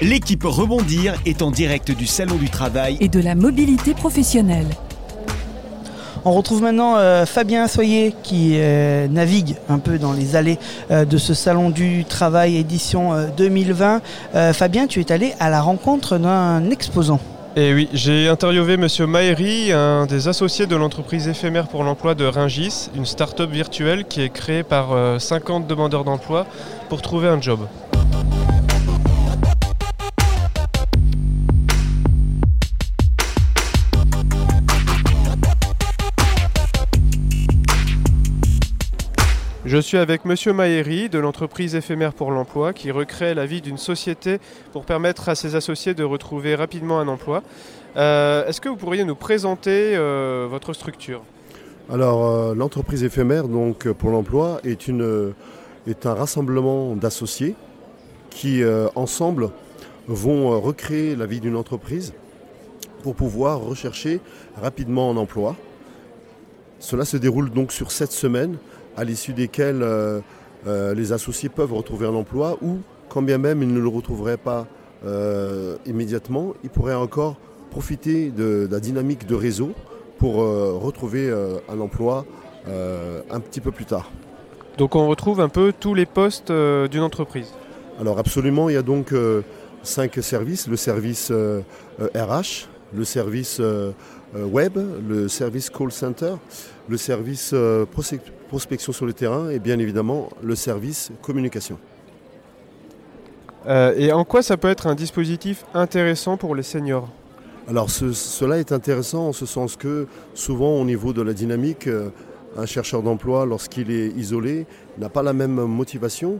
L'équipe Rebondir est en direct du Salon du Travail. et de la mobilité professionnelle. On retrouve maintenant euh, Fabien Soyer qui euh, navigue un peu dans les allées euh, de ce salon du travail édition euh, 2020. Euh, Fabien, tu es allé à la rencontre d'un exposant. Et oui, j'ai interviewé Monsieur Maeri, un des associés de l'entreprise éphémère pour l'emploi de Ringis, une start-up virtuelle qui est créée par euh, 50 demandeurs d'emploi pour trouver un job. Je suis avec Monsieur Maeri de l'entreprise éphémère pour l'emploi qui recrée la vie d'une société pour permettre à ses associés de retrouver rapidement un emploi. Euh, Est-ce que vous pourriez nous présenter euh, votre structure? Alors, euh, l'entreprise éphémère donc, pour l'emploi est, est un rassemblement d'associés qui, ensemble, vont recréer la vie d'une entreprise pour pouvoir rechercher rapidement un emploi. Cela se déroule donc sur sept semaines, à l'issue desquelles euh, euh, les associés peuvent retrouver un emploi ou, quand bien même ils ne le retrouveraient pas euh, immédiatement, ils pourraient encore profiter de, de la dynamique de réseau pour retrouver un emploi un petit peu plus tard. Donc on retrouve un peu tous les postes d'une entreprise. Alors absolument, il y a donc cinq services. Le service RH, le service web, le service call center, le service euh, prospection sur le terrain et bien évidemment le service communication. Euh, et en quoi ça peut être un dispositif intéressant pour les seniors? Alors ce- cela est intéressant en ce sens que souvent au niveau de la dynamique, euh, un chercheur d'emploi lorsqu'il est isolé n'a pas la même motivation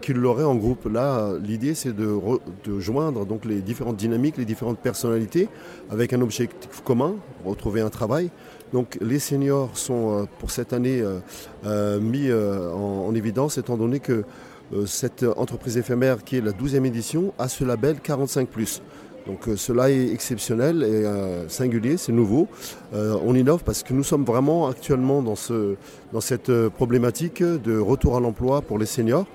qu'il l'aurait en groupe. Là, l'idée c'est de, re- de joindre donc les différentes dynamiques, les différentes personnalités avec un objectif commun, retrouver un travail. Donc les seniors sont euh, pour cette année euh, euh, mis en, en évidence étant donné que cette entreprise éphémère qui est la 12e édition a ce label 45 ⁇ donc cela est exceptionnel et singulier, c'est nouveau. On innove parce que nous sommes vraiment actuellement dans, ce, dans cette problématique de retour à l'emploi pour les seniors.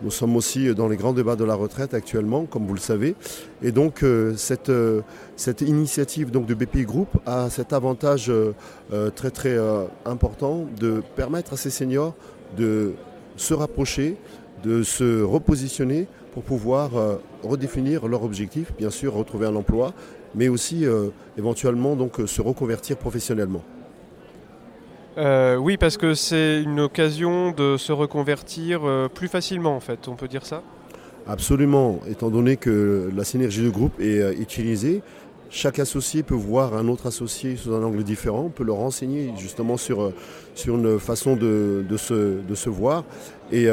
Nous sommes aussi dans les grands débats de la retraite actuellement, comme vous le savez. Et donc euh, cette, euh, cette initiative donc, de BPI Group a cet avantage euh, euh, très euh, important de permettre à ces seniors de se rapprocher, de se repositionner pour pouvoir euh, redéfinir leur objectif, bien sûr retrouver un emploi, mais aussi euh, éventuellement euh, se reconvertir professionnellement. Euh, Oui, parce que c'est une occasion de se reconvertir euh, plus facilement en fait, on peut dire ça. Absolument, étant donné que la synergie de groupe est euh, utilisée, chaque associé peut voir un autre associé sous un angle différent, peut le renseigner justement sur, une façon de, se, de se voir et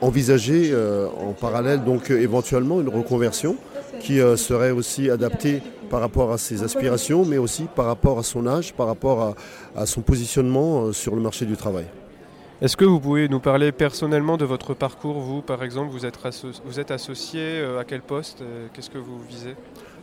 envisager en parallèle donc éventuellement une reconversion qui euh, serait aussi adaptée par rapport à ses aspirations, mais aussi par rapport à son âge, par rapport à, à son positionnement euh, sur le marché du travail. Est-ce que vous pouvez nous parler personnellement de votre parcours Vous, par exemple, vous êtes, vous êtes associé euh, à quel poste Qu'est-ce que vous visez?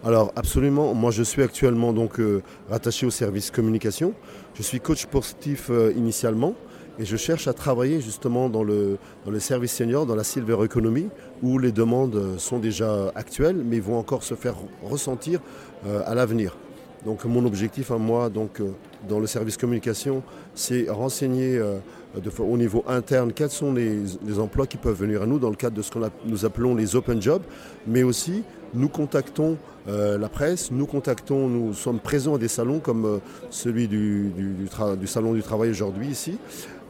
Alors absolument, moi je suis actuellement donc euh, rattaché au service communication. Je suis coach sportif euh, initialement et je cherche à travailler justement dans le, dans le service senior, dans la silver economy, où les demandes sont déjà actuelles mais vont encore se faire ressentir euh, à l'avenir. Donc mon objectif à moi donc, euh, dans le service communication, c'est renseigner euh, de au niveau interne quels sont les, les emplois qui peuvent venir à nous dans le cadre de ce que nous appelons les open jobs, mais aussi nous contactons euh, la presse, nous contactons, nous sommes présents à des salons comme euh, celui du, du- du du Salon du Travail aujourd'hui ici.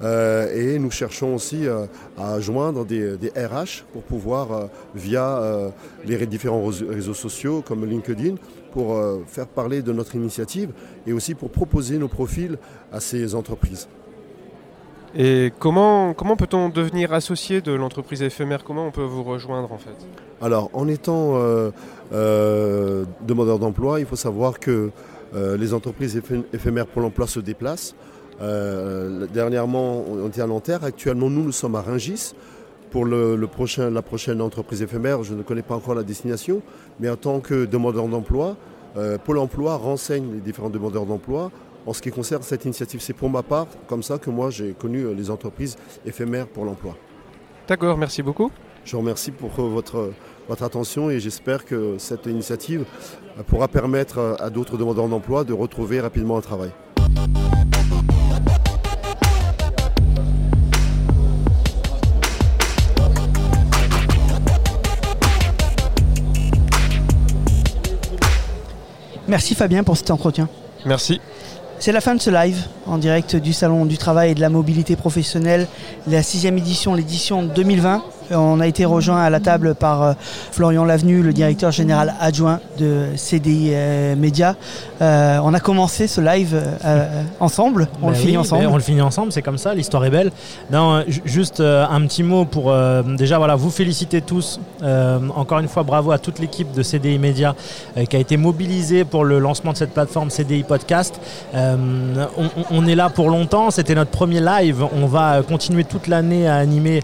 Euh, et nous cherchons aussi euh, à joindre des, des RH pour pouvoir, euh, via les différents réseaux- sociaux comme LinkedIn, pour faire parler de notre initiative et aussi pour proposer nos profils à ces entreprises. Et comment, comment peut-on devenir associé de l'entreprise éphémère? Comment on peut vous rejoindre en fait? Alors, en étant demandeur d'emploi, il faut savoir que les entreprises éphé- éphémères pour l'emploi se déplacent. Euh, dernièrement, on était à Nanterre. Actuellement, nous, nous sommes à Ringis. Pour le, le prochain, la prochaine entreprise éphémère, je ne connais pas encore la destination, mais en tant que demandeur d'emploi, euh, Pôle emploi renseigne les différents demandeurs d'emploi en ce qui concerne cette initiative. C'est pour ma part comme ça que moi j'ai connu euh, les entreprises éphémères pour l'emploi. D'accord, merci beaucoup. Je vous remercie pour votre, votre attention et j'espère que cette initiative pourra permettre à d'autres demandeurs d'emploi de retrouver rapidement un travail. Merci Fabien pour cet entretien. Merci. C'est la fin de ce live en direct du Salon du Travail et de la Mobilité Professionnelle, la sixième édition, l'édition 2020. On a été rejoint à la table par euh, Florian Lavenu, le directeur général adjoint de CDI euh, Média. Euh, on a commencé ce live ensemble, on bah le finit ensemble. on le finit ensemble, c'est comme ça, l'histoire est belle. Non, juste un petit mot pour déjà voilà, vous féliciter tous. encore une fois, bravo à toute l'équipe de CDI Média qui a été mobilisée pour le lancement de cette plateforme CDI Podcast. On, on, est là pour longtemps, c'était notre premier live. On va continuer toute l'année à animer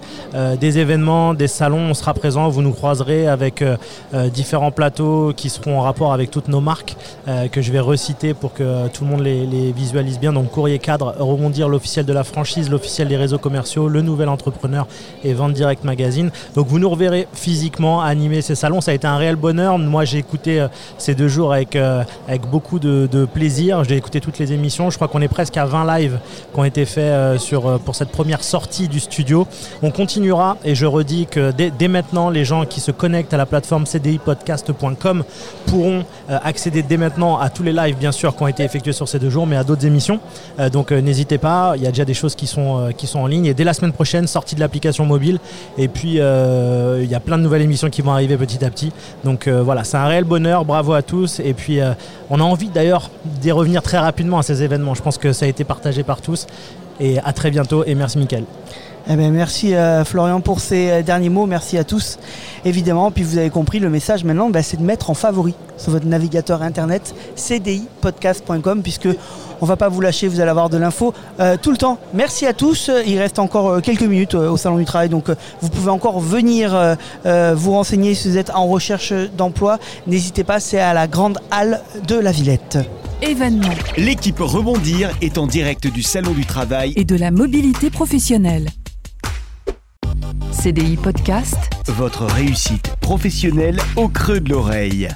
des événements des salons, on sera présent, vous nous croiserez avec euh, euh, différents plateaux qui seront en rapport avec toutes nos marques euh, que je vais reciter pour que tout le monde les, visualise bien. Donc Courrier Cadre, Rebondir, l'officiel de la franchise, l'officiel des réseaux commerciaux, le nouvel entrepreneur et Vente Direct Magazine. Donc vous nous reverrez physiquement animer ces salons. Ça a été un réel bonheur. Moi j'ai écouté ces deux jours avec, avec beaucoup de, plaisir. J'ai écouté toutes les émissions. Je crois qu'on est presque à 20 lives qui ont été faits sur, pour cette première sortie du studio. On continuera et je redis que dès, maintenant, les gens qui se connectent à la plateforme cdipodcast.com pourront euh, accéder dès maintenant à tous les lives, bien sûr, qui ont été effectués sur ces deux jours, mais à d'autres émissions. Euh, donc euh, n'hésitez pas, il y a déjà des choses qui sont, qui sont en ligne. Et dès la semaine prochaine, sortie de l'application mobile. Et puis, il y a plein de nouvelles émissions qui vont arriver petit à petit. Donc voilà, c'est un réel bonheur. Bravo à tous. Et puis, on a envie d'ailleurs d'y revenir très rapidement à ces événements. Je pense que ça a partagé par tous. Et à très bientôt. Et merci, Mickaël. Eh ben, merci euh, Florian pour ces euh, derniers mots, merci à tous. Évidemment, puis vous avez compris, le message maintenant, ben, c'est de mettre en favori sur votre navigateur internet cdipodcast.com puisque on va pas vous lâcher, vous allez avoir de l'info euh, tout le temps. Merci à tous. Il reste encore quelques minutes au Salon du Travail, donc vous pouvez encore venir vous renseigner si vous êtes en recherche d'emploi. N'hésitez pas, c'est à la grande halle de la Villette. L'équipe Rebondir est en direct du Salon du Travail et de la mobilité professionnelle. CDI Podcast. Votre réussite professionnelle au creux de l'oreille.